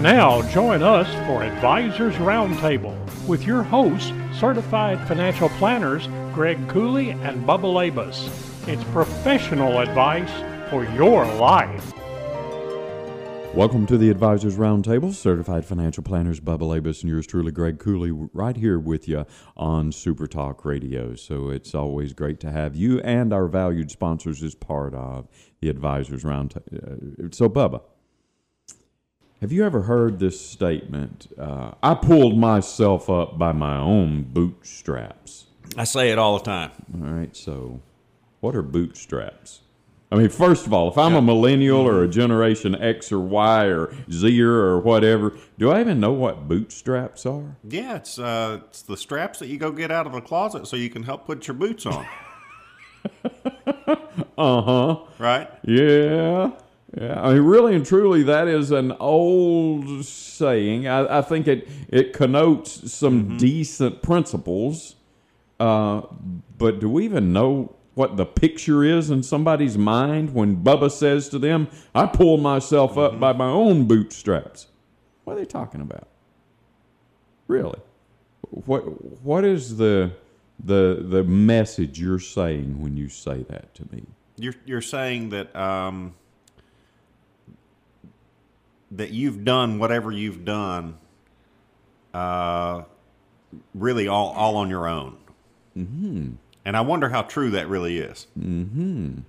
Now join us for Advisors Roundtable with your hosts, certified financial planners Greg Cooley and Bubba Labus. It's professional advice for your life. Welcome to the Advisors Roundtable. Certified financial planners Bubba Labus and yours truly, Greg Cooley, right here with you on Super Talk Radio. So it's always great to have you and our valued sponsors as part of the Advisors Roundtable. Uh, so, Bubba, have you ever heard this statement? Uh, I pulled myself up by my own bootstraps. I say it all the time. All right, so what are bootstraps? I mean, first of all, if I'm a millennial or a Generation X or Y or Z or whatever, do I even know what bootstraps are? Yeah, it's uh, it's the straps that you go get out of the closet so you can help put your boots on. Uh huh. right? Yeah. Yeah, I mean, really and truly, that is an old saying. I, I think it it connotes some decent principles, uh, but do we even know what the picture is in somebody's mind when Bubba says to them, "I pull myself up by my own bootstraps"? What are they talking about? Really? What what is the the the message you're saying when you say that to me? You're you're saying that um, that you've done whatever you've done, uh, really all all on your own. Mm-hmm. And I wonder how true that really is. Mm-hmm.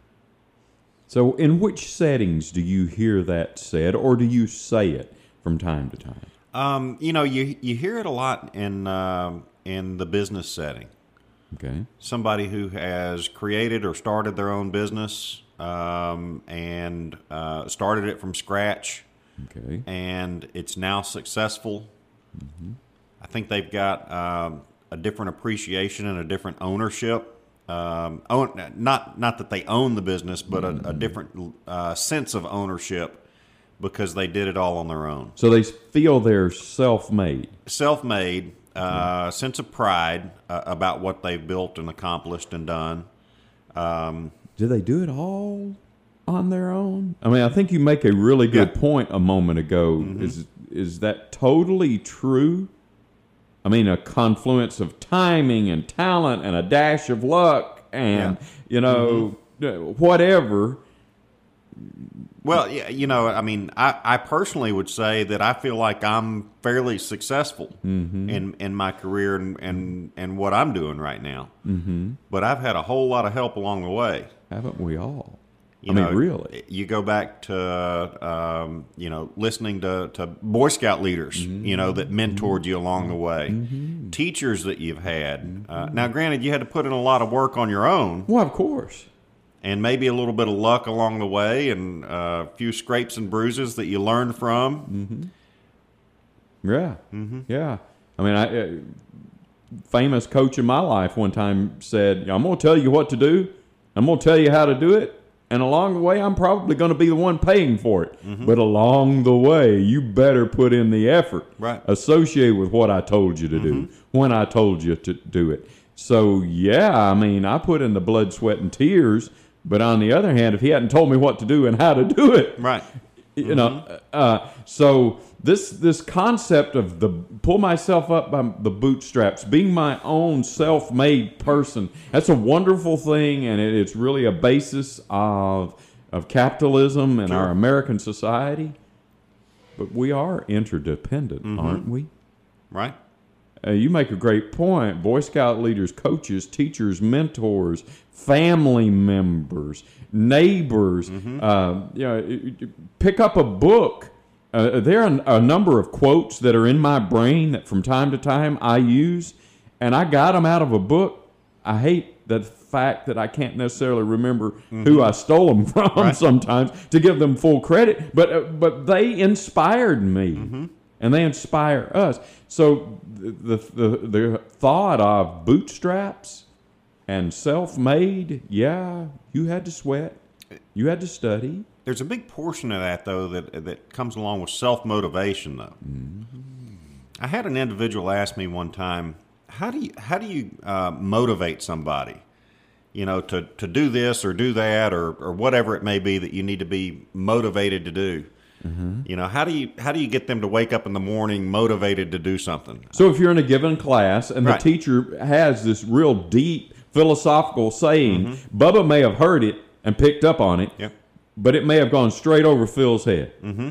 So, in which settings do you hear that said, or do you say it from time to time? Um, you know, you you hear it a lot in um in the business setting. Okay. somebody who has created or started their own business um, and uh, started it from scratch Okay. and it's now successful. I think they've got um, a different appreciation and a different ownership. Um, own, not not that they own the business, but a, a different uh, sense of ownership because they did it all on their own. So they feel they're self-made. Self-made, uh, sense of pride uh, about what they've built and accomplished and done. Um, Do they do it all on their own? I mean, I think you make a really good Yeah. Mm-hmm. point a moment ago. Is is that totally true? I mean, a confluence of timing and talent and a dash of luck and you know Mm-hmm. whatever. Well, yeah, you know, I mean, I, I personally would say that I feel like I'm fairly successful in in my career and, and, and what I'm doing right now. Mm-hmm. But I've had a whole lot of help along the way. Haven't we all? You I mean, know, really. You go back to, um, you know, listening to, to Boy Scout leaders, you know, that mentored you along the way, teachers that you've had. Uh, now, granted, you had to put in a lot of work on your own, Well, of course. and maybe a little bit of luck along the way and uh, a few scrapes and bruises that you learned from. Yeah, mm-hmm. yeah. I mean, I uh, famous coach in my life one time said, "I'm going to tell you what to do. I'm going to tell you how to do it, and along the way, I'm probably going to be the one paying for it. Mm-hmm. But along the way, you better put in the effort Right. associated with what I told you to do mm-hmm. when I told you to do it. So yeah, I mean, I put in the blood, sweat, and tears. But on the other hand, if he hadn't told me what to do and how to do it, Right. you know mm-hmm. uh, so this this concept of the pull myself up by the bootstraps being my own self-made person that's a wonderful thing and it, it's really a basis of of capitalism and our american society but we are interdependent aren't we Right. uh, you make a great point. Boy Scout leaders, coaches, teachers, mentors, family members, neighbors. Uh, you know, pick up a book. Uh, there are a number of quotes that are in my brain that from time to time I use, and I got them out of a book. I hate the fact that I can't necessarily remember who I stole them from sometimes to give them full credit, but uh, but they inspired me and they inspire us. So the, the the thought of bootstraps And self made, yeah, you had to sweat, you had to study. There's a big portion of that though that that comes along with self motivation though. Mm-hmm. I had an individual ask me one time, how do you how do you uh, motivate somebody, you know, to to do this or do that or or whatever it may be that you need to be motivated to do. Mm-hmm. You know, how do you how do you get them to wake up in the morning motivated to do something? So if you're in a given class and Right. the teacher has this real deep philosophical saying, mm-hmm. Bubba may have heard it and picked up on it, but it may have gone straight over Phil's head. Mm-hmm.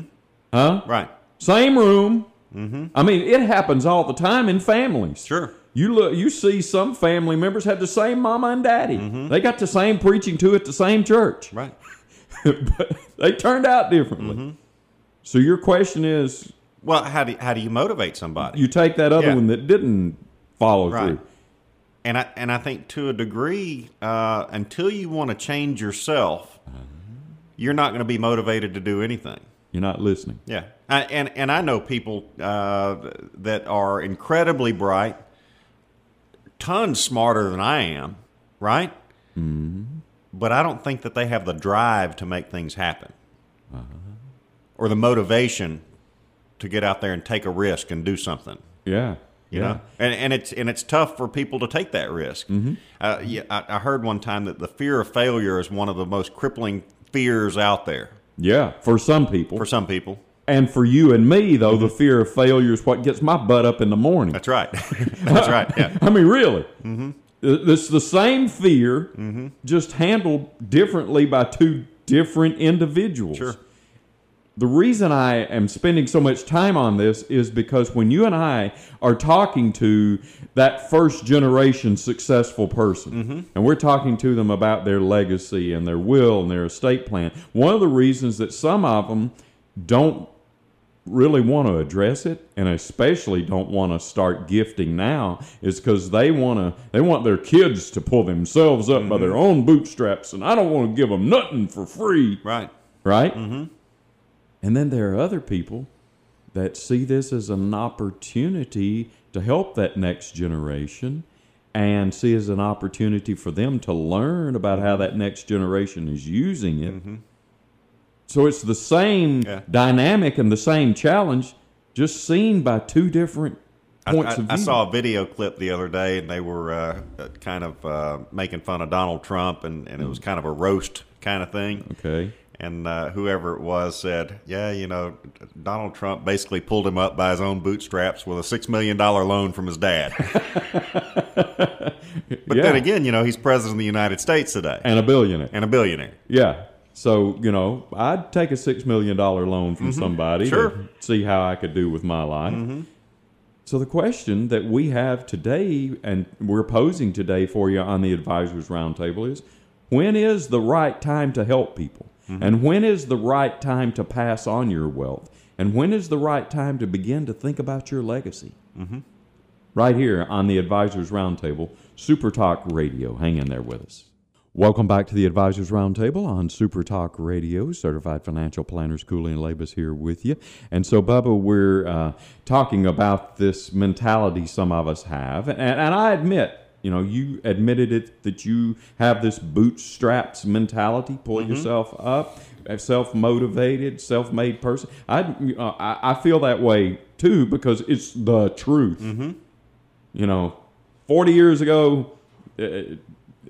Huh? right. Same room. Mm-hmm. I mean, it happens all the time in families. Sure. You look, you see some family members had the same mama and daddy. They got the same preaching to at the same church, Right. but they turned out differently. So your question is, Well, how do how do you motivate somebody? you take that other Yeah. one that didn't follow Right. through. and I and I think to a degree, uh, until you want to change yourself, you're not going to be motivated to do anything. You're not listening. Yeah, I, and and I know people uh, that are incredibly bright, tons smarter than I am, right? Mm-hmm. But I don't think that they have the drive to make things happen, or the motivation to get out there and take a risk and do something. Yeah. You yeah. know, and and it's and it's tough for people to take that risk. Uh, yeah, I, I heard one time that the fear of failure is one of the most crippling fears out there Yeah. For some people. for some people. and for you and me, though, the fear of failure is what gets my butt up in the morning. That's right. That's right. Yeah. I mean, really. Mm-hmm. It's the same fear, just handled differently by two different individuals. Sure. The reason I am spending so much time on this is because when you and I are talking to that first generation successful person, and we're talking to them about their legacy and their will and their estate plan, one of the reasons that some of them don't really want to address it and especially don't want to start gifting now is because they want to they want their kids to pull themselves up by their own bootstraps and i don't want to give them nothing for free Right. right mm-hmm. And then there are other people that see this as an opportunity to help that next generation and see as an opportunity for them to learn about how that next generation is using it so it's the same Yeah. dynamic and the same challenge, just seen by two different points I- of I saw a video clip the other day, and they were uh, uh, kind of uh, making fun of Donald Trump, and, and it was kind of a roast kind of thing. Okay. And uh, whoever it was said, "Yeah, you know, Donald Trump basically pulled him up by his own bootstraps with a six million dollar loan from his dad." but Yeah. then again, you know, he's president of the United States today And a billionaire. and a billionaire. Yeah. So, you know, I'd take a $6 million loan from somebody Mm-hmm. Sure. to see how I could do with my life. Mm-hmm. So, the question that we have today and we're posing today for you on the Advisors Roundtable is when is the right time to help people? Mm-hmm. And when is the right time to pass on your wealth? And when is the right time to begin to think about your legacy? Mm-hmm. right here on the Advisors Roundtable, Super Talk Radio. Hang in there with us. Welcome back to the Advisors Roundtable on Super Talk Radio. Certified financial planners Cooley and Labus here with you. And so, Bubba, we're uh, talking about this mentality some of us have. And, and I admit, you know, you admitted it that you have this bootstraps mentality, pull yourself up, self motivated, self made person. I, uh, I, I feel that way too because it's the truth. You know, 40 years ago, uh,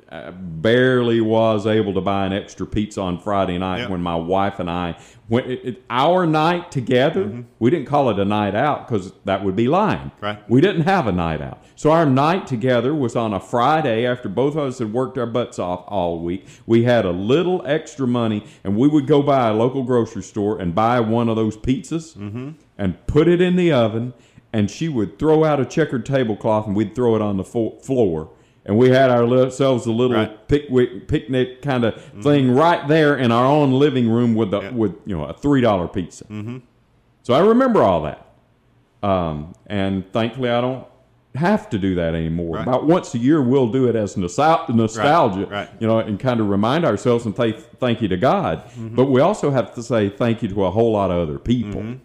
I barely was able to buy an extra pizza on Friday night Yeah. when my wife and I went. It, it- our night together, mm-hmm. we didn't call it a night out because that would be lying. Right. We didn't have a night out. So our night together was on a Friday after both of us had worked our butts off all week. We had a little extra money and we would go by a local grocery store and buy one of those pizzas mm-hmm. and put it in the oven. And she would throw out a checkered tablecloth and we'd throw it on the fo- floor. And we had ourselves a little Right. picnic, picnic kind of thing right there in our own living room with the, Yeah. with you know a three dollar pizza. Mm-hmm. So I remember all that. Um, and thankfully, I don't have to do that anymore. Right. About once a year, we'll do it as nostal- nostalgia, right. you know, and kind of remind ourselves and say thank you to God. Mm-hmm. But we also have to say thank you to a whole lot of other people.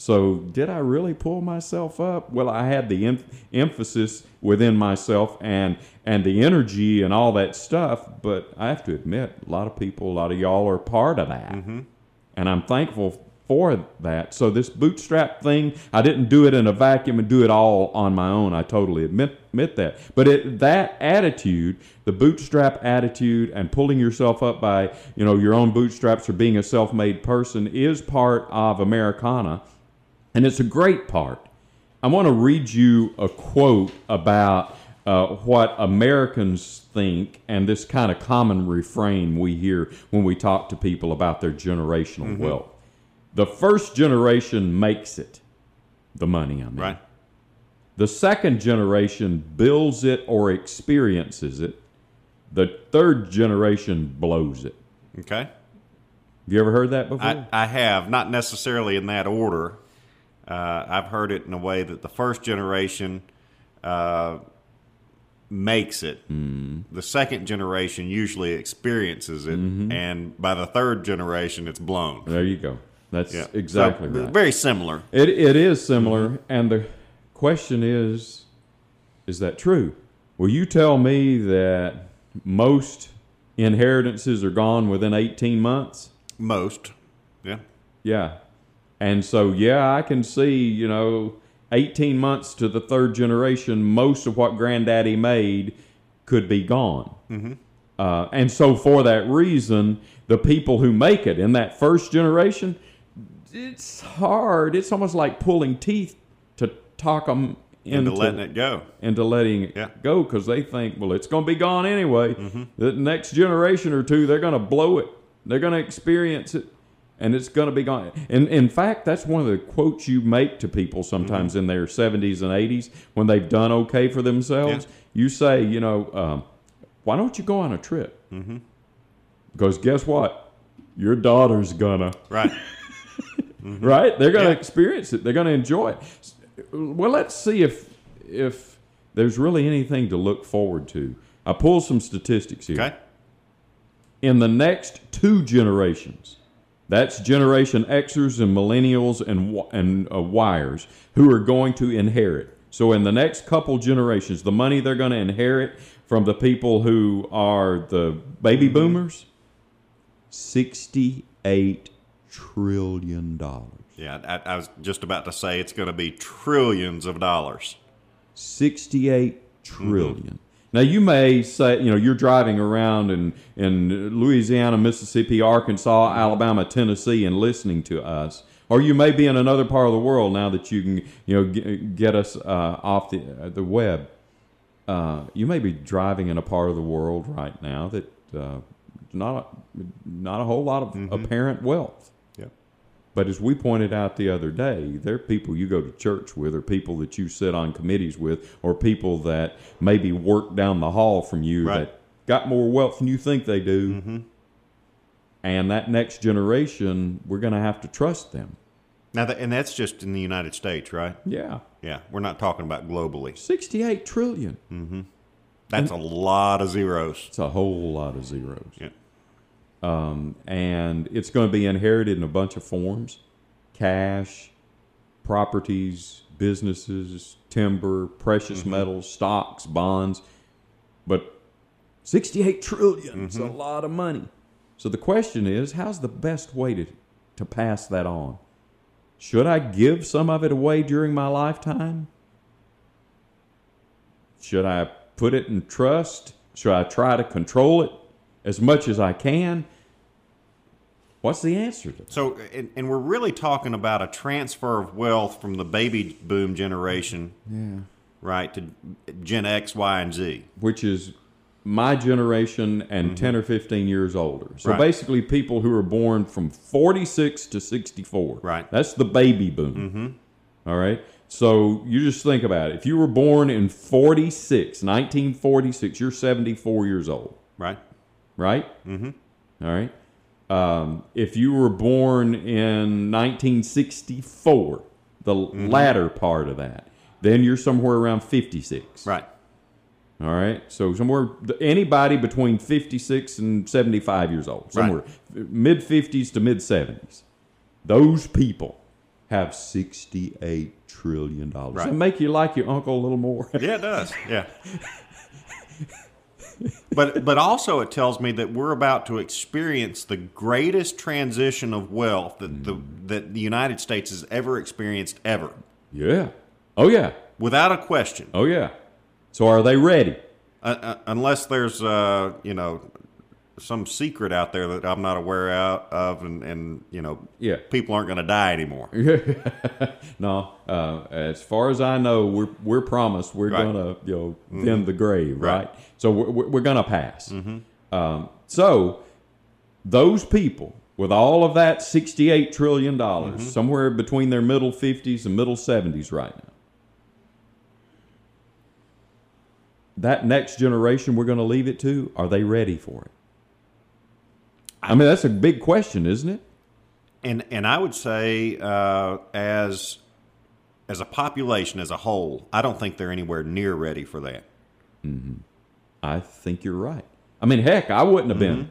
So, did I really pull myself up? Well, I had the em- emphasis within myself and and the energy and all that stuff, but I have to admit, a lot of people, a lot of y'all are part of that, mm-hmm. and I'm thankful for that. So this bootstrap thing, I didn't do it in a vacuum and do it all on my own. I totally admit admit that. But it, that attitude, the bootstrap attitude, and pulling yourself up by you know your own bootstraps or being a self-made person is part of Americana, and it's a great part. I want to read you a quote about uh, what Americans think and this kind of common refrain we hear when we talk to people about their generational wealth. The first generation makes it, the money, I mean. Right. The second generation builds it or experiences it. The third generation blows it. Okay. Have you ever heard that before? I, I have, not necessarily in that order. Uh, I've heard it in a way that the first generation uh, makes it. The second generation usually experiences it, and by the third generation, it's blown. there you go. That's Yeah. exactly So, right. Very similar. It, it is similar, and the question is, is that true? Will you tell me that most inheritances are gone within 18 months? Most. Yeah. Yeah. And so, yeah, I can see, you know, 18 months to the third generation, most of what granddaddy made could be gone. Mm-hmm. Uh, and so, for that reason, the people who make it in that first generation, it's hard. It's almost like pulling teeth to talk them Into into letting it go. into letting it Yeah. Mm-hmm. go because they think, well, it's going to be gone anyway. The next generation or two, they're going to blow it. They're going to experience it, and it's going to be gone. And in fact, that's one of the quotes you make to people sometimes Mm-hmm. in their 70s and 80s when they've done okay for themselves. Yeah. You say, you know, um, why don't you go on a trip? Mm-hmm. Because guess what? Your daughter's gonna Right. right? They're going to Yeah. experience it. They're going to enjoy it. Well, let's see if if there's really anything to look forward to. I pulled some statistics here. Okay. In the next two generations, that's Generation Xers and Millennials and and uh, Wires who are going to inherit. So in the next couple generations, the money they're going to inherit from the people who are the baby boomers, sixty-eight trillion dollars. Yeah, I, I was just about to say it's going to be trillions of dollars. 68 trillion. Now you may say, you know, you're driving around in in Louisiana, Mississippi, Arkansas, Alabama, Tennessee, and listening to us, or you may be in another part of the world now that you can, you know, get, get us uh, off the uh, the web. Uh, you may be driving in a part of the world right now that uh, not a, not a whole lot of apparent wealth. But as we pointed out the other day, there are people you go to church with, or people that you sit on committees with, or people that maybe work down the hall from you Right. that got more wealth than you think they do. Mm-hmm. And that next generation, we're going to have to trust them. Now, that, and that's just in the United States, right? Yeah. Yeah, we're not talking about globally. 68 trillion. Mm-hmm. That's a lot of zeros. It's a whole lot of zeros. Yeah. Um, and it's going to be inherited in a bunch of forms cash, properties, businesses, timber, precious metals, stocks, bonds. But 68 trillion is a lot of money. So the question is how's the best way to, to pass that on? Should I give some of it away during my lifetime? Should I put it in trust? Should I try to control it as much as I can? What's the answer to that? So, and, and we're really talking about a transfer of wealth from the baby boom generation, Yeah. right, to Gen X, Y, and Z. Which is my generation and mm-hmm. 10 or 15 years older. So Right. basically, people who are born from 46 to 64. Right. That's the baby boom. Mm-hmm. All right. So you just think about it. If you were born in 46, 1946, you're 74 years old. Right? Right? Mm-hmm. All right. Um, if you were born in 1964, the latter part of that, then you're somewhere around 56. Right. All right. So somewhere anybody between 56 and 75 years old, somewhere mid 50s to mid 70s. Those people have sixty-eight trillion dollars. Right. Does that make you like your uncle a little more? Yeah, it does. Yeah. but but also it tells me that we're about to experience the greatest transition of wealth that the that the United States has ever experienced ever, yeah. Oh yeah. without a question. Oh yeah. So are they ready? Uh, uh, unless there's uh, you know some secret out there that I'm not aware out of, and, and you know Yeah. people aren't going to die anymore. no, uh, as far as I know, we're we're promised we're Right. gonna you know thin the grave, right? Right. So we're we're we're gonna pass. Um, so those people with all of that sixty-eight trillion dollars, somewhere between their middle fifties and middle seventies, right now. That next generation we're going to leave it to, are they ready for it? I mean, that's a big question, isn't it? And and I would say uh, as as a population as a whole, I don't think they're anywhere near ready for that. I think you're right. I mean, heck, I wouldn't have been.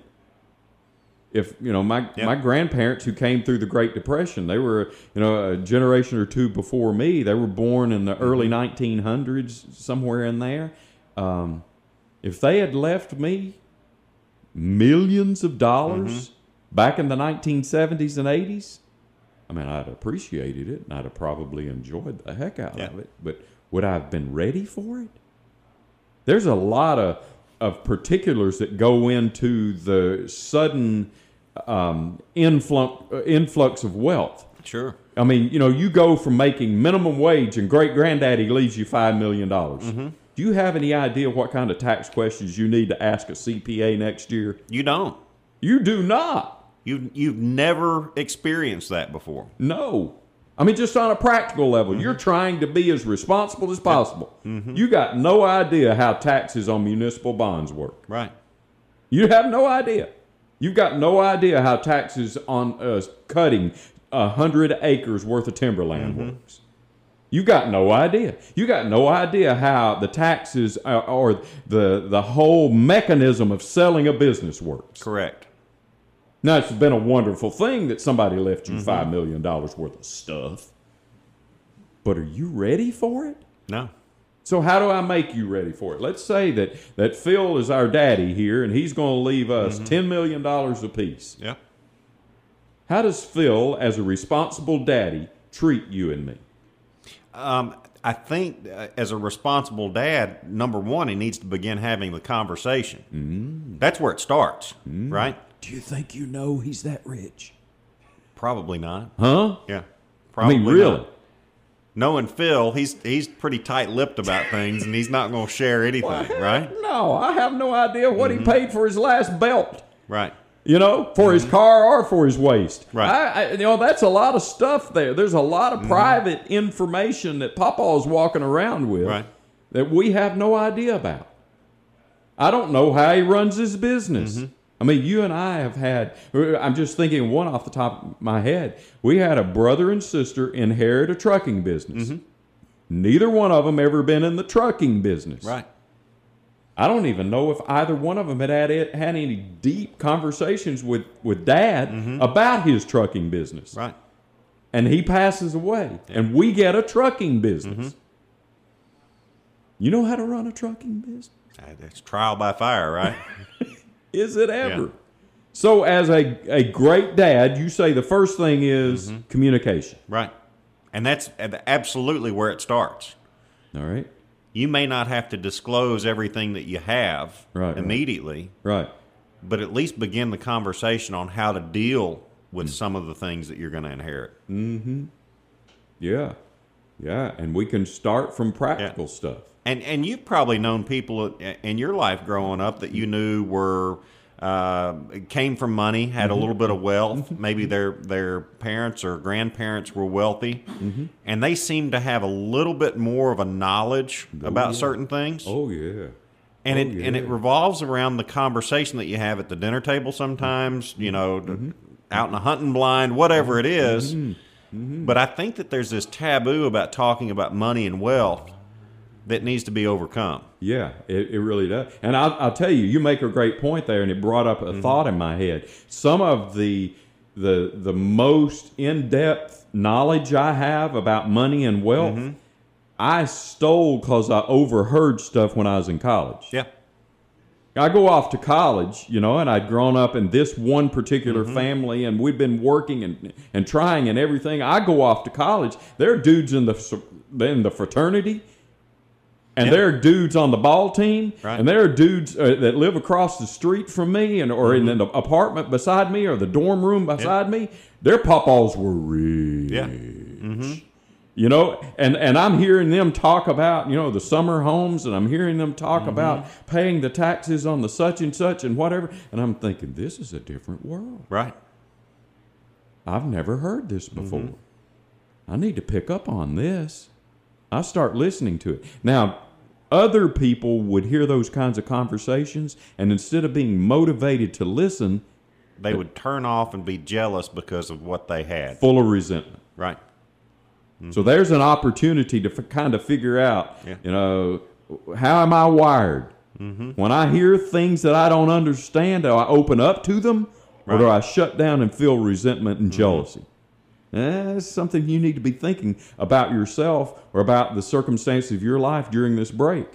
If you know my Yeah. my grandparents who came through the Great Depression, they were you know a generation or two before me. They were born in the early 1900s, somewhere in there. Um, if they had left me millions of dollars back in the 1970s and 80s, I mean, I'd appreciated it and I'd have probably enjoyed the heck out Yeah. of it. But would I have been ready for it? There's a lot of, of particulars that go into the sudden um, influx, uh, influx of wealth. Sure. I mean, you know, you go from making minimum wage and great granddaddy leaves you $5 million. Do you have any idea what kind of tax questions you need to ask a CPA next year? You don't. You do not. You you've never experienced that before. No. I mean, just on a practical level, mm-hmm. you're trying to be as responsible as possible. Mm-hmm. You got no idea how taxes on municipal bonds work. Right. You have no idea. You've got no idea how taxes on uh, cutting a hundred acres worth of timberland mm-hmm. works. You got no idea. You got no idea how the taxes uh, or the the whole mechanism of selling a business works. Correct. Now it's been a wonderful thing that somebody left you five million dollars worth of stuff. But are you ready for it? No. So how do I make you ready for it? Let's say that that Phil is our daddy here, and he's going to leave us ten million dollars apiece. Yeah. How does Phil, as a responsible daddy, treat you and me? Um, I think uh, as a responsible dad, number one, he needs to begin having the conversation. Mm. That's where it starts, right? Do you think you know he's that rich? Probably not. Huh? Yeah. I Probably mean, really? not. Knowing Phil, he's he's pretty tight-lipped about things, and he's not going to share anything, right? No, I have no idea what he paid for his last belt. Right. You know, for his mm-hmm. car or for his waist. Right. I, I, you know, that's a lot of stuff there. There's a lot of mm-hmm. private information that Papa's walking around with Right. that we have no idea about. I don't know how he runs his business. Mm-hmm. I mean, you and I have had, I'm just thinking one off the top of my head. We had a brother and sister inherit a trucking business. Neither one of them ever been in the trucking business. Right. I don't even know if either one of them had had, had any deep conversations with, with dad mm-hmm. about his trucking business. Right. And he passes away, and we get a trucking business. Mm-hmm. You know how to run a trucking business? It's trial by fire, right? Is it ever? Yeah. So, as a, a great dad, you say the first thing is mm-hmm. communication. right. And that's absolutely where it starts. All right? You may not have to disclose everything that you have Right, immediately, Right. but at least begin the conversation on how to deal with hmm. some of the things that you're going to inherit. Mm-hmm. Yeah. Yeah. And we can start from practical stuff. And and you've probably known people in your life growing up that you knew were uh, came from money, had a mm-hmm. little bit of wealth. Mm-hmm. Maybe their their parents or grandparents were wealthy, mm-hmm. and they seem to have a little bit more of a knowledge oh, about certain things. Oh, yeah. and oh, it oh, and it revolves around the conversation that you have at the dinner table. Sometimes you know, Mm-hmm. out in a hunting blind, whatever it is. But I think that there's this taboo about talking about money and wealth that needs to be overcome. Yeah, it, it really does. And I'll, I'll tell you, you make a great point there, and it brought up a mm-hmm. thought in my head. Some of the the the most in depth knowledge I have about money and wealth, mm-hmm. I stole because I overheard stuff when I was in college. Yeah. I go off to college, you know, and I'd grown up in this one particular mm-hmm. family, and we'd been working and and trying and everything. I go off to college. There are dudes in the in the fraternity, and Yeah. there are dudes on the ball team, Right. and there are dudes uh, that live across the street from me, and or in the apartment beside me, or the dorm room beside me. Their papaws were rich. Yeah. You know, and, and I'm hearing them talk about, you know, the summer homes, and I'm hearing them talk Mm-hmm. about paying the taxes on the such and such and whatever. And I'm thinking, this is a different world. Right. I've never heard this Mm-hmm. before. I need to pick up on this. I start listening to it. Now, other people would hear those kinds of conversations, and instead of being motivated to listen, They would turn off and be jealous because of what they had. full of resentment. Right. So there's an opportunity to f- kind of figure out, Yeah. you know, how am I wired? Mm-hmm. When I hear things that I don't understand, do I open up to them, or do I shut down and feel resentment and mm-hmm. jealousy? Eh, That's something you need to be thinking about yourself or about the circumstances of your life during this break.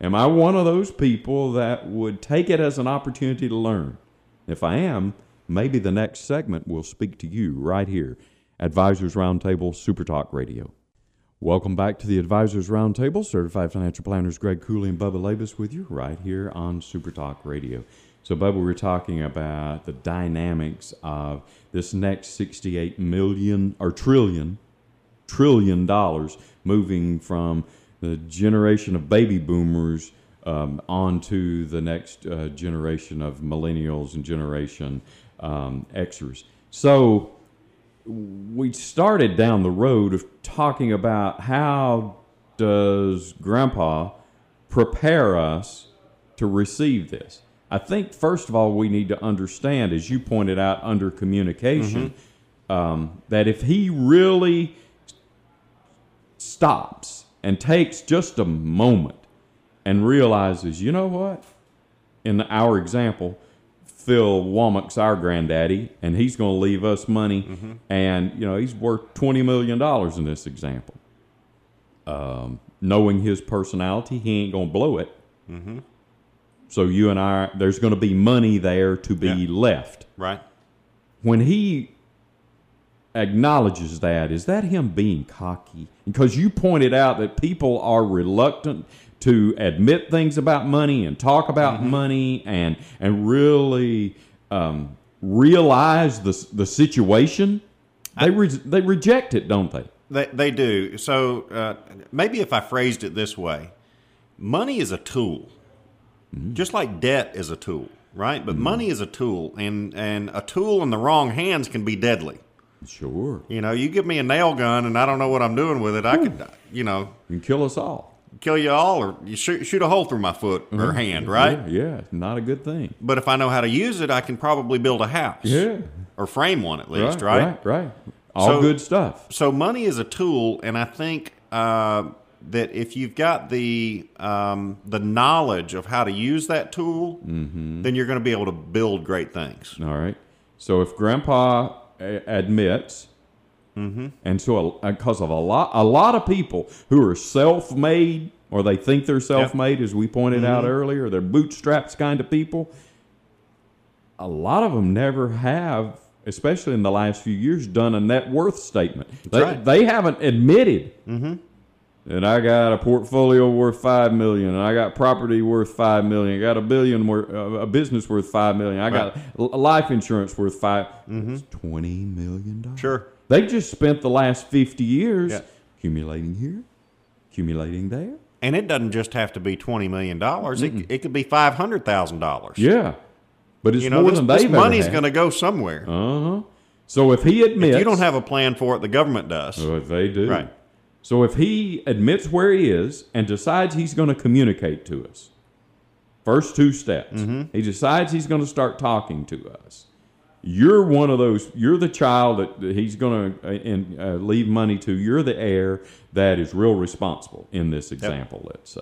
Am I one of those people that would take it as an opportunity to learn? If I am, maybe the next segment will speak to you right here. Advisors Roundtable Super Talk Radio. Welcome back to the Advisors Roundtable. Certified financial planners Greg Cooley and Bubba Labus with you right here on Super Talk Radio. So, Bubba, we're talking about the dynamics of this next 68 million or trillion trillion dollars moving from the generation of baby boomers um, onto the next uh, generation of millennials and generation um, Xers. So we started down the road of talking about how does Grandpa prepare us to receive this. I think first of all we need to understand, as you pointed out under communication, um, that if he really stops and takes just a moment and realizes, you know what? In our example, Phil Womack's our granddaddy, and he's going to leave us money, and you know he's worth twenty million dollars in this example. Um, knowing his personality, he ain't going to blow it. So you and I, there's going to be money there to be Yeah. left Right. when he acknowledges that, is that him being cocky? Because you pointed out that people are reluctant to admit things about money and talk about money and and really um, realize the the situation. They re- they reject it, don't they? They, they do. So uh, maybe if I phrased it this way money is a tool, Mm-hmm. just like debt is a tool, right? But mm-hmm. money is a tool, and, and a tool in the wrong hands can be deadly. Sure, You know, you give me a nail gun and I don't know what I'm doing with it, I could, you know, you can kill us all. kill you all or you shoot, shoot a hole through my foot or mm-hmm. hand, right? Yeah, yeah, not a good thing. But if I know how to use it, I can probably build a house. Yeah, Or frame one at least, right, right? right, right. All So- good stuff. so money is a tool, and I think uh, that if you've got the um, the knowledge of how to use that tool, Mm-hmm. then you're going to be able to build great things. All right. So if Grandpa eh, mm-hmm. a- uh, admits, and so because of a lot, a lot of people who are self-made or they think they're self-made, as we pointed out mm-hmm. earlier, they're bootstraps kind of people. A lot of them never have, especially in the last few years, done a net worth statement. They, right. they haven't admitted mm-hmm. And I got a portfolio worth five million, and I got property worth five million. I got a billion worth, uh, a business worth five million. I got l- life insurance worth 5 It's twenty million dollars. Sure. They just spent the last fifty years Yeah. accumulating here, accumulating there. And it doesn't just have to be twenty million dollars; it, it could be five hundred thousand dollars. Yeah, but it's You know, more this, than they've money's going to go somewhere. Uh huh. So if he admits, if you don't have a plan for it, the government does. So if they do. Right. So if he admits where he is and decides he's going to communicate to us, first two steps, Mm-hmm. he decides he's going to start talking to us. You're one of those. You're the child that he's going to uh, and, uh, leave money to. You're the heir that is real responsible in this example. Let's say,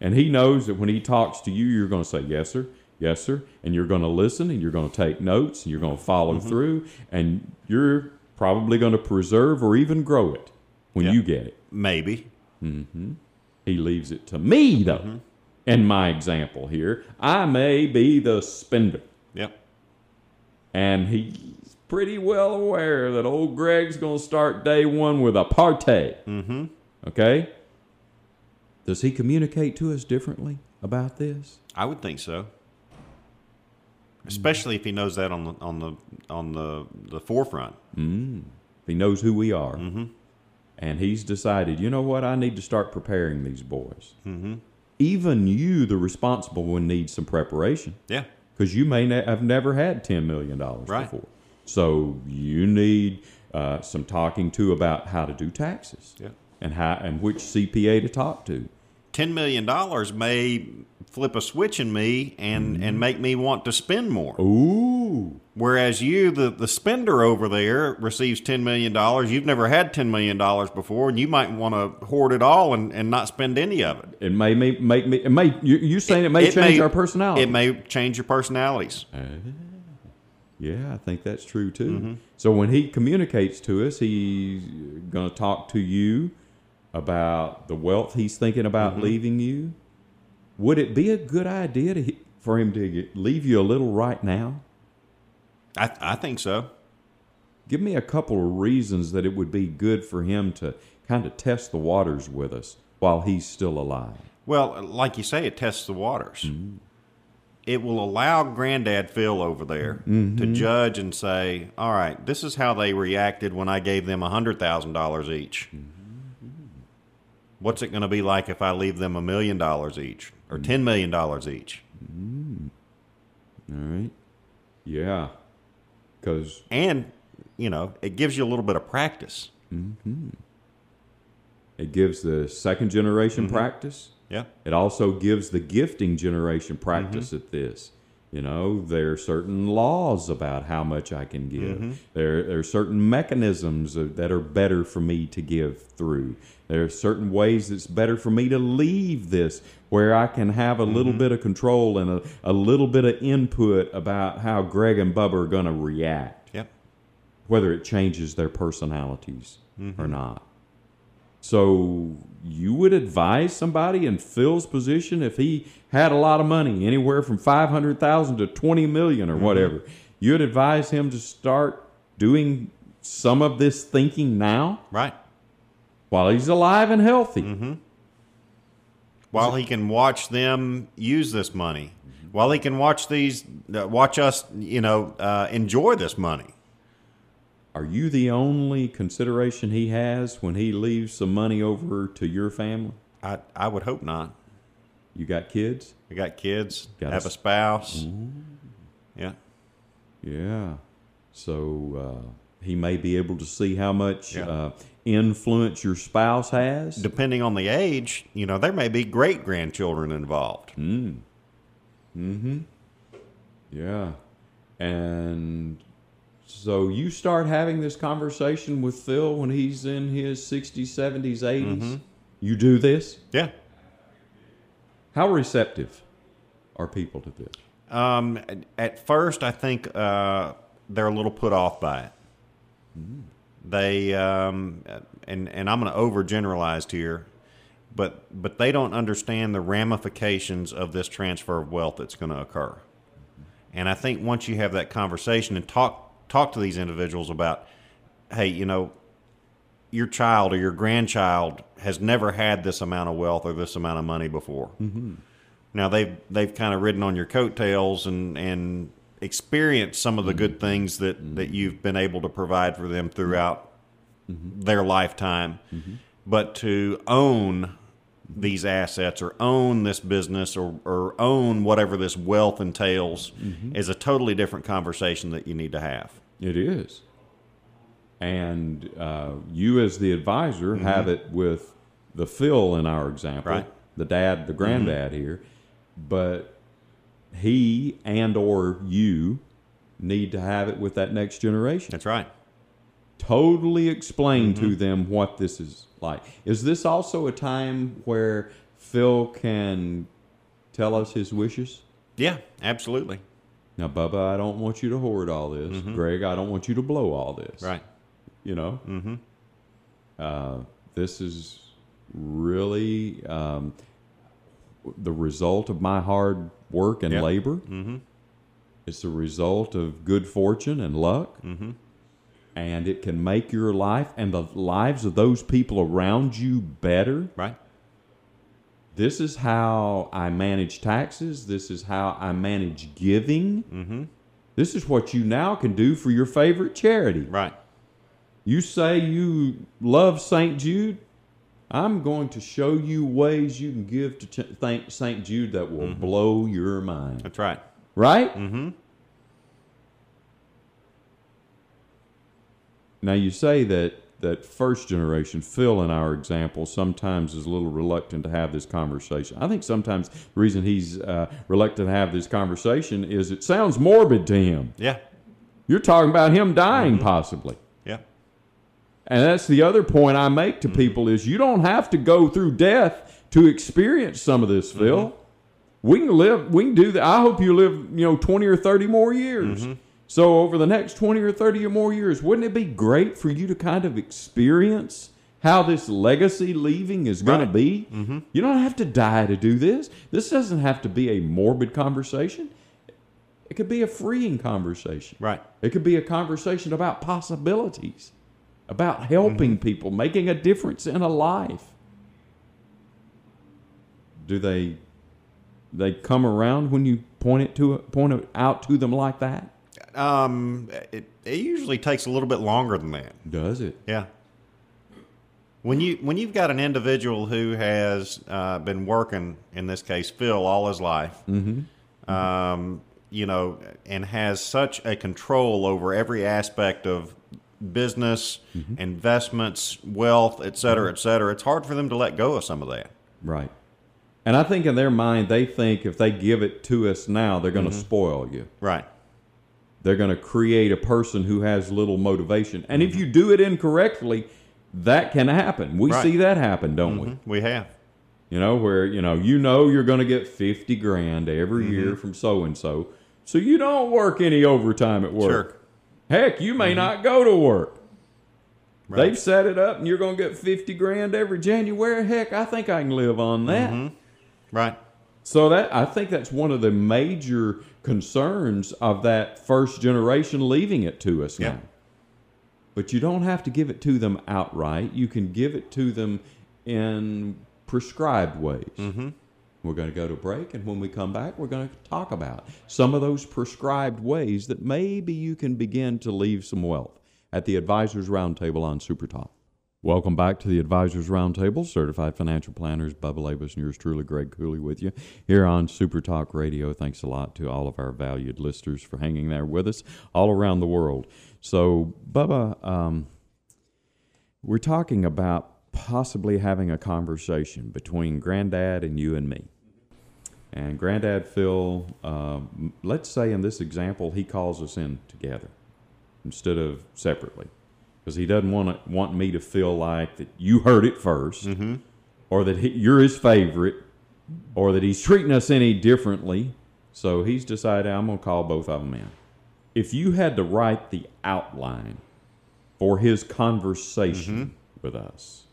and he knows that when he talks to you, you're going to say, "Yes, sir. Yes, sir. And you're going to listen and you're going to take notes and you're going to follow through and you're probably going to preserve or even grow it when Yeah. you get it. Maybe. He leaves it to me, though. In my example here, I may be the spender. Yep. And he's pretty well aware that old Greg's going to start day one with a party. Mm-hmm. Okay? Does he communicate to us differently about this? I would think so. Especially if he knows that on the on the on the the forefront. He knows who we are. Mm-hmm. And he's decided, you know what? I need to start preparing these boys. Mm-hmm. Even you, the responsible one, needs some preparation Yeah. because you may ne- have never had $10 million Right. before. So you need uh, some talking to about how to do taxes Yeah. and, how, and which CPA to talk to. Ten million dollars may flip a switch in me and and make me want to spend more. Ooh. Whereas you, the, the spender over there, receives ten million dollars. You've never had ten million dollars before, and you might want to hoard it all and, and not spend any of it. It may make, make me, it may, you, you saying it may change our personality. It may change your personalities. Yeah, I think that's true too. Mm-hmm. So when he communicates to us, he's going to talk to you about the wealth he's thinking about Mm-hmm. leaving you. Would it be a good idea to, for him to leave you a little right now? I, I think so. Give me a couple of reasons that it would be good for him to kind of test the waters with us while he's still alive. Well, like you say, it tests the waters. Mm-hmm. It will allow Granddad Phil over there mm-hmm. to judge and say, "All right, this is how they reacted when I gave them hundred thousand dollars each. Mm-hmm. What's it going to be like if I leave them a million dollars each or ten million dollars each?" Mm-hmm. All right? Yeah. Because And you know, it gives you a little bit of practice. it gives the second generation Mm-hmm. practice. Yeah, It also gives the gifting generation practice at this. You know, there are certain laws about how much I can give. Mm-hmm. There, there are certain mechanisms that are better for me to give through. There are certain ways that's better for me to leave this where I can have a little mm-hmm. bit of control and a, a little bit of input about how Greg and Bubba are going to react, yep, whether it changes their personalities or mm-hmm. not. So you would advise somebody in Phil's position if he had a lot of money, anywhere from five hundred thousand to twenty million or whatever. You'd advise him to start doing some of this thinking now right. while he's alive and healthy. While he can watch them use this money, while he can watch these, uh, watch us, you know, uh, enjoy this money. Are you the only consideration he has when he leaves some money over to your family? I I would hope not. You got kids? I got kids, Got have a spouse. Yeah. Yeah. So uh, he may be able to see how much Yeah. uh, influence your spouse has. Depending on the age, you know, there may be great grandchildren involved. Mm. Hmm. Yeah. And so you start having this conversation with Phil when he's in his 60s, 70s, 80s. You do this? Yeah. How receptive are people to this? Um, at- first, I think uh, they're a little put off by it. They um, and and I'm going to overgeneralize here, but but they don't understand the ramifications of this transfer of wealth that's going to occur. And I think once you have that conversation and talk talk to these individuals about, hey, you know, your child or your grandchild has never had this amount of wealth or this amount of money before. Mm-hmm. Now they've they've kind of ridden on your coattails and and experienced some of the good things that mm-hmm. that you've been able to provide for them mm-hmm. throughout their lifetime. But to own these assets or own this business or, or own whatever this wealth entails mm-hmm. is a totally different conversation that you need to have. It is. And uh, you, as the advisor, mm-hmm. have it with the Phil in our example, Right. the dad, the granddad mm-hmm. here, but he and or you need to have it with that next generation. That's right. Totally explain to them what this is like. Is this also a time where Phil can tell us his wishes? Yeah, absolutely. Now, Bubba, I don't want you to hoard all this. Greg, I don't want you to blow all this. Right. You know? Mm-hmm. Uh, this is really um, the result of my hard work and Yeah. labor. Mm-hmm. It's the result of good fortune and luck. Mm-hmm. And it can make your life and the lives of those people around you better. Right. This is how I manage taxes. This is how I manage giving. Mm-hmm. This is what you now can do for your favorite charity. Right. You say you love St. Jude. I'm going to show you ways you can give to St. Jude that will blow your mind. That's right. Right? Mm-hmm. Now you say that that first generation, Phil, in our example, sometimes is a little reluctant to have this conversation. I think sometimes the reason he's uh, reluctant to have this conversation is it sounds morbid to him. Yeah. You're talking about him dying, mm-hmm. possibly. Yeah. And that's the other point I make to mm-hmm. people is you don't have to go through death to experience some of this, Phil. Mm-hmm. We can live, we can do that. I hope you live, you know, 20 or 30 more years. So over the next 20 or 30 or more years, wouldn't it be great for you to kind of experience how this legacy leaving is going Right. to be? Mm-hmm. You don't have to die to do this. This doesn't have to be a morbid conversation. It could be a freeing conversation. Right. It could be a conversation about possibilities, about helping mm-hmm. people, making a difference in a life. Do they they come around when you point it to point it out to them like that? Um, it, it usually takes a little bit longer than that. Does it? Yeah. When you when you've got an individual who has uh, been working, in this case, Phil, all his life, um, you know, and has such a control over every aspect of business, investments, wealth, et cetera, et cetera, it's hard for them to let go of some of that. Right. And I think in their mind they think if they give it to us now, they're going to spoil you. Right. They're going to create a person who has little motivation. And if you do it incorrectly, that can happen. We Right. see that happen, don't we? Mm-hmm. We have. You know, where you know you know you're going to get fifty grand every mm-hmm. year from so and so, so you don't work any overtime at work. Sure. Heck, you may mm-hmm. not go to work. Right. They've set it up, and you're going to get fifty grand every January. Heck, I think I can live on that. Right. So that I think that's one of the major concerns of that first generation leaving it to us Yeah. now. But you don't have to give it to them outright. You can give it to them in prescribed ways. Mm-hmm. We're going to go to break, and when we come back, we're going to talk about some of those prescribed ways that maybe you can begin to leave some wealth at the Advisors Roundtable on Super Talk. Welcome back to the Advisors Roundtable. Certified financial planners, Bubba Labus, and yours truly, Greg Cooley, with you here on Super Talk Radio. Thanks a lot to all of our valued listeners for hanging there with us all around the world. So, Bubba, um, we're talking about possibly having a conversation between Granddad and you and me. And Granddad Phil, um, let's say in this example, he calls us in together instead of separately because he doesn't want to, want me to feel like that you heard it 1st mm-hmm. or that he, you're his favorite, or that he's treating us any differently. So he's decided I'm going to call both of them in. If you had to write the outline for his conversation mm-hmm. with us,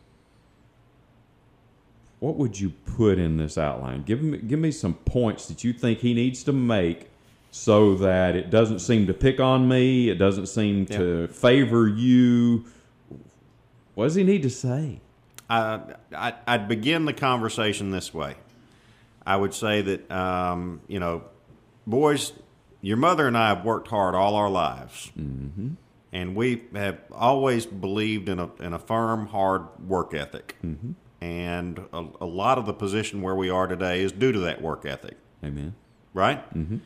what would you put in this outline? Give me give me some points that you think he needs to make so that it doesn't seem to pick on me, it doesn't seem to favor you. What does he need to say? Uh, I, I'd begin the conversation this way. I would say that, um, you know, boys, your mother and I have worked hard all our lives. Mm-hmm. And we have always believed in a, in a firm, hard work ethic. Mm-hmm. And a, a lot of the position where we are today is due to that work ethic, Amen. right? Mm-hmm.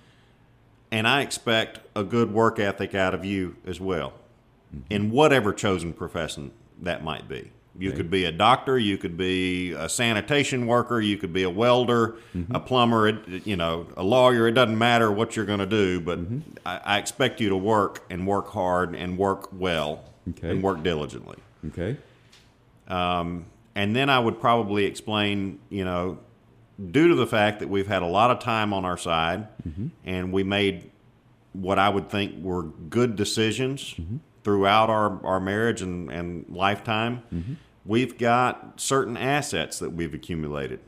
And I expect a good work ethic out of you as well, in whatever chosen profession that might be. You could be a doctor, you could be a sanitation worker, you could be a welder, a plumber, you know, a lawyer. It doesn't matter what you're going to do, but I, I expect you to work and work hard and work well Okay. and work diligently. Okay. Um, and then I would probably explain, you know, due to the fact that we've had a lot of time on our side mm-hmm. and we made what I would think were good decisions mm-hmm. throughout our, our marriage and, and lifetime, mm-hmm. we've got certain assets that we've accumulated.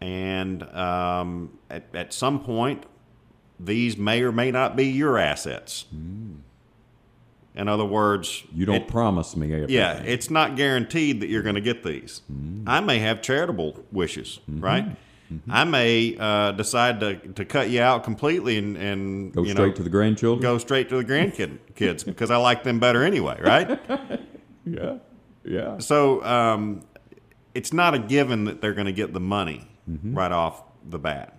And um, at, at some point, these may or may not be your assets. Mm. In other words, You don't it- promise me everything. yeah, it's not guaranteed that you're going to get these. Mm-hmm. I may have charitable wishes, right? I may uh, decide to, to cut you out completely and, and Go straight know, to the grandchildren. go straight to the grandkid kids because I like them better anyway, right? Yeah, yeah. so um, it's not a given that they're going to get the money Mm-hmm. right off the bat.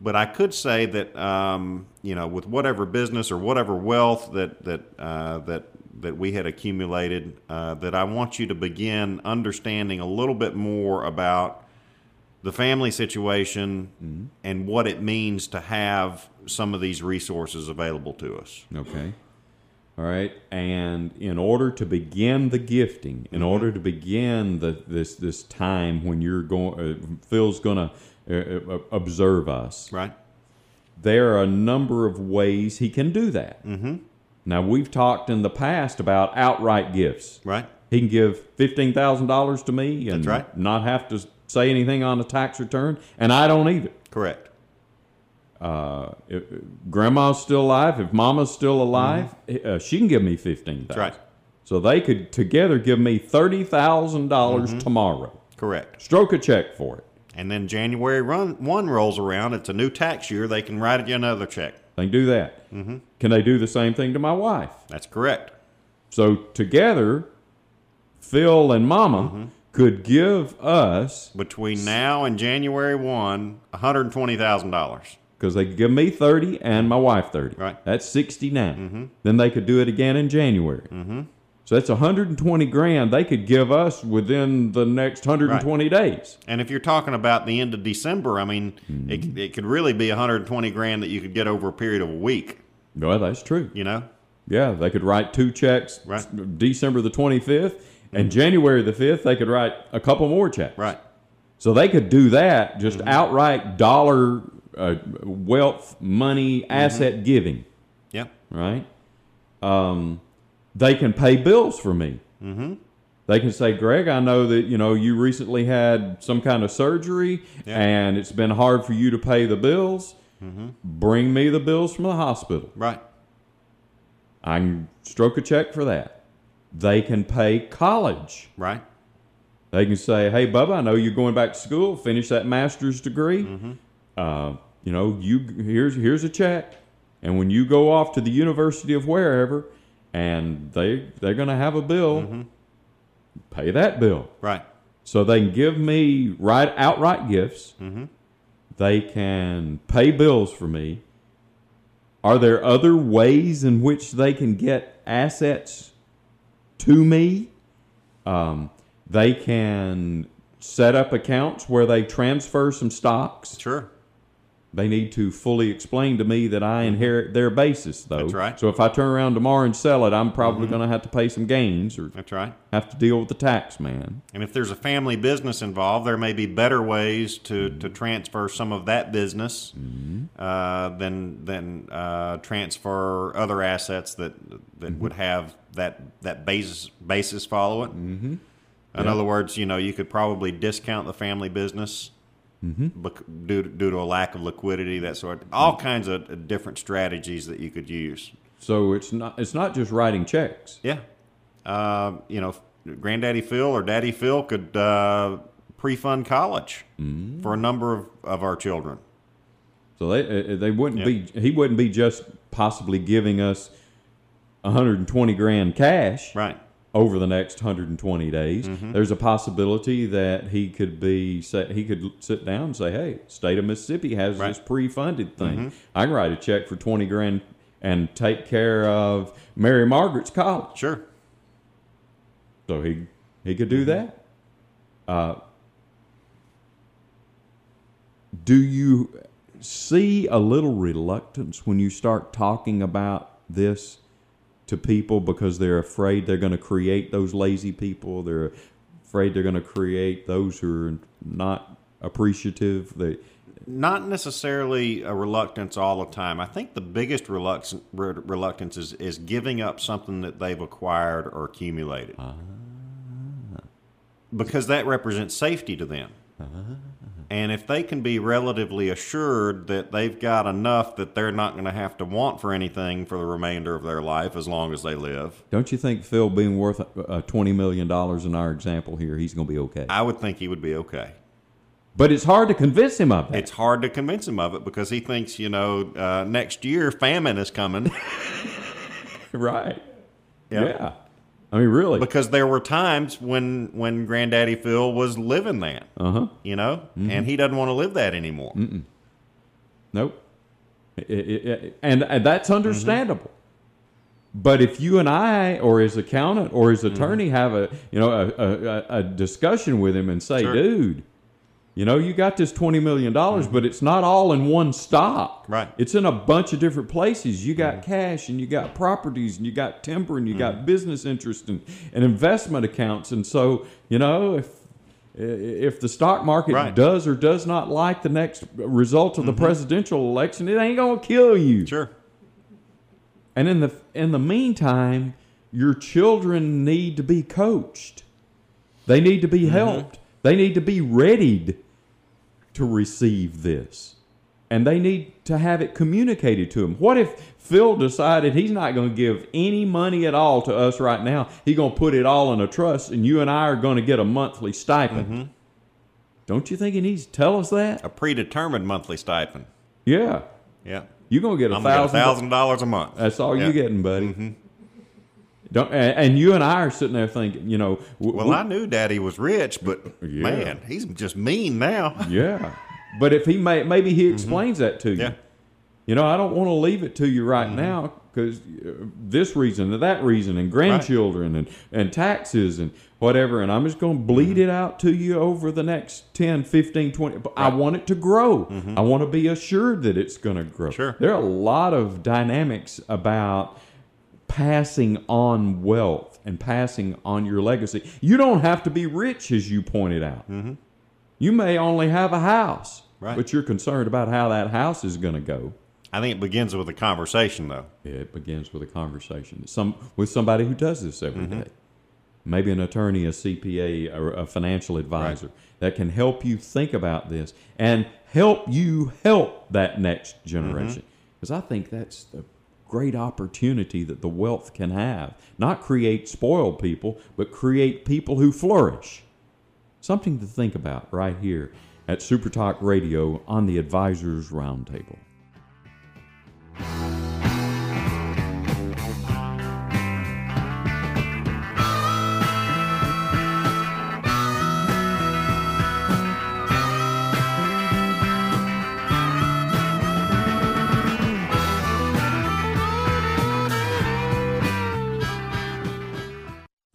But I could say that um, you know, with whatever business or whatever wealth that that uh, that that we had accumulated, uh, that I want you to begin understanding a little bit more about the family situation Mm-hmm. and what it means to have some of these resources available to us. Okay. All right. And in order to begin the gifting, in order to begin the this this time when you're going, uh, Phil's going to observe us. Right? There are a number of ways he can do that. Mm-hmm. Now we've talked in the past about outright gifts. Right? He can give fifteen thousand dollars to me and right. not have to say anything on a tax return, and I don't either. Correct. Uh, if, grandma's still alive. If mama's still alive, uh, she can give me fifteen thousand. Mm-hmm. That's right. So they could together give me $30,000 Mm-hmm. tomorrow. Correct. Stroke a check for it. And then January run, 1 rolls around. It's a new tax year. They can write you another check. They can do that. Mm-hmm. Can they do the same thing to my wife? That's correct. So together, Phil and Mama Mm-hmm. could give us Between now and January 1, $120,000. because they could give me 30 and my wife 30. Right. That's 69. Then they could do it again in January. Mm-hmm. So that's 120 grand they could give us within the next 120 days. And if you're talking about the end of December, I mean, it, it could really be 120 grand that you could get over a period of a week, Well, that's true. you know? Yeah, they could write two checks Right. December the 25th and January the 5th they could write a couple more checks. Right. So they could do that just outright dollar uh, wealth, money, asset giving, Yeah. right? Um, they can pay bills for me. Mm-hmm. They can say, Greg, I know that you know you recently had some kind of surgery, Yeah. and it's been hard for you to pay the bills. Bring me the bills from the hospital. Right. I can stroke a check for that. They can pay college. Right. They can say, "Hey, Bubba, I know you're going back to school. Finish that master's degree. Uh, you know, you here's here's a check, and when you go off to the University of wherever, and they they're going to have a bill, pay that bill. Right. So they can give me right outright gifts. They can pay bills for me. Are there other ways in which they can get assets to me? Um, they can set up accounts where they transfer some stocks. Sure. They need to fully explain to me that I inherit their basis, though. That's right. So if I turn around tomorrow and sell it, I'm probably going to have to pay some gains or That's right. have to deal with the tax man. And if there's a family business involved, there may be better ways to, to transfer some of that business uh, than than uh, transfer other assets that that would have that that basis basis follow it. Mm-hmm. In other words, you know, you could probably discount the family business bec- due due to a lack of liquidity, that sort. All kinds of different strategies that you could use. So it's not it's not just writing checks. Yeah. Uh, you know, Granddaddy Phil or Daddy Phil could uh, pre-fund college for a number of, of our children. So they uh, they wouldn't Yeah. be he wouldn't be just possibly giving us 120 grand cash Right. Over the next 120 days. Mm-hmm. There's a possibility that he could be say, he could sit down and say, "Hey, state of Mississippi has Right. this pre-funded thing. Mm-hmm. I can write a check for 20 grand and take care of Mary Margaret's college." Sure. So he he could do mm-hmm. that. Uh, do you see a little reluctance when you start talking about this to people because they're afraid they're going to create those lazy people? They're afraid they're going to create those who are not appreciative. They Not necessarily a reluctance all the time. I think the biggest reluctance, reluctance is, is giving up something that they've acquired or accumulated. Ah. Because that represents safety to them. Ah. And if they can be relatively assured that they've got enough that they're not going to have to want for anything for the remainder of their life as long as they live, don't you think Phil being worth uh, twenty million dollars in our example here, he's going to be okay. I would think he would be okay. But it's hard to convince him of that. It's hard to convince him of it because he thinks, you know, uh, next year famine is coming. right. Yeah. yeah. I mean, really. because there were times when when Granddaddy Phil was living that, Uh huh. you know, and he doesn't want to live that anymore. Nope. I- I- I- and, and that's Mm-hmm. understandable. But if you and I, or his accountant or his Mm-hmm. attorney, have a you know a, a, a- a discussion with him and say, Sure. "Dude, you know you got this twenty million dollars, but it's not all in one stock. Mm-hmm. Right. Mm-hmm. It's in a bunch of different places. You got cash, and you got properties, and you got timber, and you got business interest and, and investment accounts. And so you know if if the stock market Right. does or does not like the next result of the presidential election, it ain't gonna kill you. Sure. And in the in the meantime, your children need to be coached. They need to be helped. They need to be readied to receive this. And they need to have it communicated to them. What if Phil decided he's not going to give any money at all to us right now? He's going to put it all in a trust, and you and I are going to get a monthly stipend. Mm-hmm. Don't you think he needs to tell us that? A predetermined monthly stipend. Yeah. Yeah. You're going to get a I'm gonna get a thousand. dollars a month. That's all Yeah. you're getting, buddy. Mm-hmm. Don't, and, you and I are sitting there thinking, you know, w- Well, I knew Daddy was rich, but Yeah. man, he's just mean now. yeah. But if he may, maybe he explains that to you. Mm-hmm. Yeah. Mm-hmm. You know, I don't want to leave it to you right now because this reason and that reason and grandchildren and, and taxes and whatever. And I'm just going to bleed it out to you over the next 10, 15, 20. But I want it to grow. I want to be assured that it's going to grow. Mm-hmm. Sure. There are a lot of dynamics about passing on wealth and passing on your legacy. You don't have to be rich, as you pointed out. Mm-hmm. You may only have a house, Right. but you're concerned about how that house is going to go. I think it begins with a conversation, though. It begins with a conversation some with somebody who does this every mm-hmm. day. Maybe an attorney, a CPA, or a financial advisor that can help you think about this and help you help that next mm-hmm. generation. Because I think that's the great opportunity that the wealth can have. Not create spoiled people, but create people who flourish. Something to think about right here at Super Talk Radio on the Advisors Roundtable.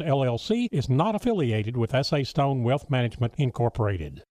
LLC is not affiliated with SA Stone Wealth Management Incorporated.